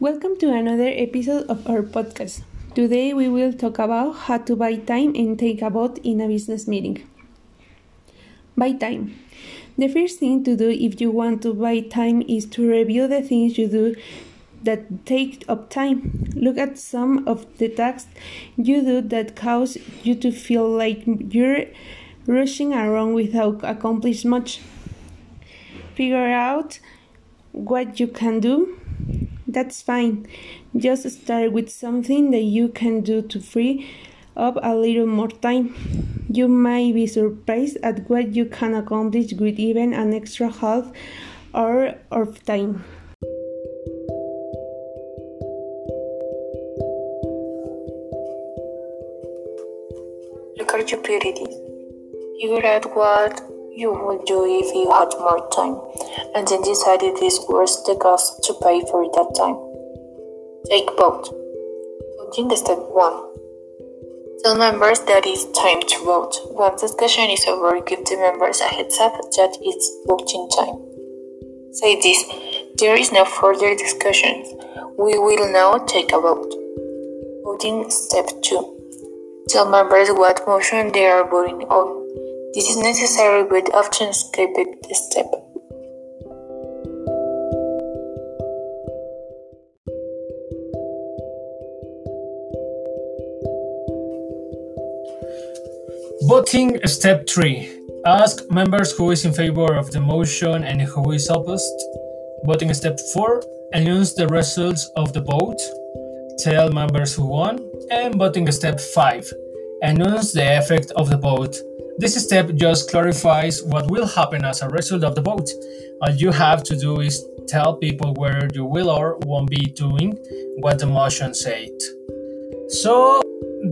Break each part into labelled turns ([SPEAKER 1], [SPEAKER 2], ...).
[SPEAKER 1] Welcome to another episode of our podcast. Today we will talk about how to buy time and take a vote in a business meeting. Buy time. The first thing to do if you want to buy time is to review the things you do that take up time. Look at some of the tasks you do that cause you to feel like you're rushing around without accomplishing much. Figure out what you can do. That's fine. Just start with something that you can do to free up a little more time. You might be surprised at what you can accomplish with even an extra half hour of time.
[SPEAKER 2] Look at your priorities. Figure out what you would do if you had more time, and then decide if it is worth the cost to pay for that time. Take vote. Voting step 1. Tell members that it's time to vote. Once discussion is over, give the members a heads up that it's voting time. Say this there is no further discussion. We will now take a vote. Voting step 2. Tell members what motion they are voting on. This is necessary but often skipped step.
[SPEAKER 3] Voting step 3. Ask members who is in favor of the motion and who is opposed. Voting step 4. Announce the results of the vote. Tell members who won. And voting step 5. Announce the effect of the vote. This step just clarifies what will happen as a result of the vote. All you have to do is tell people whether you will or won't be doing what the motion said. So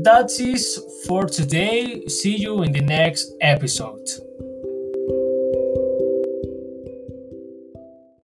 [SPEAKER 3] that is for today. See you in the next episode.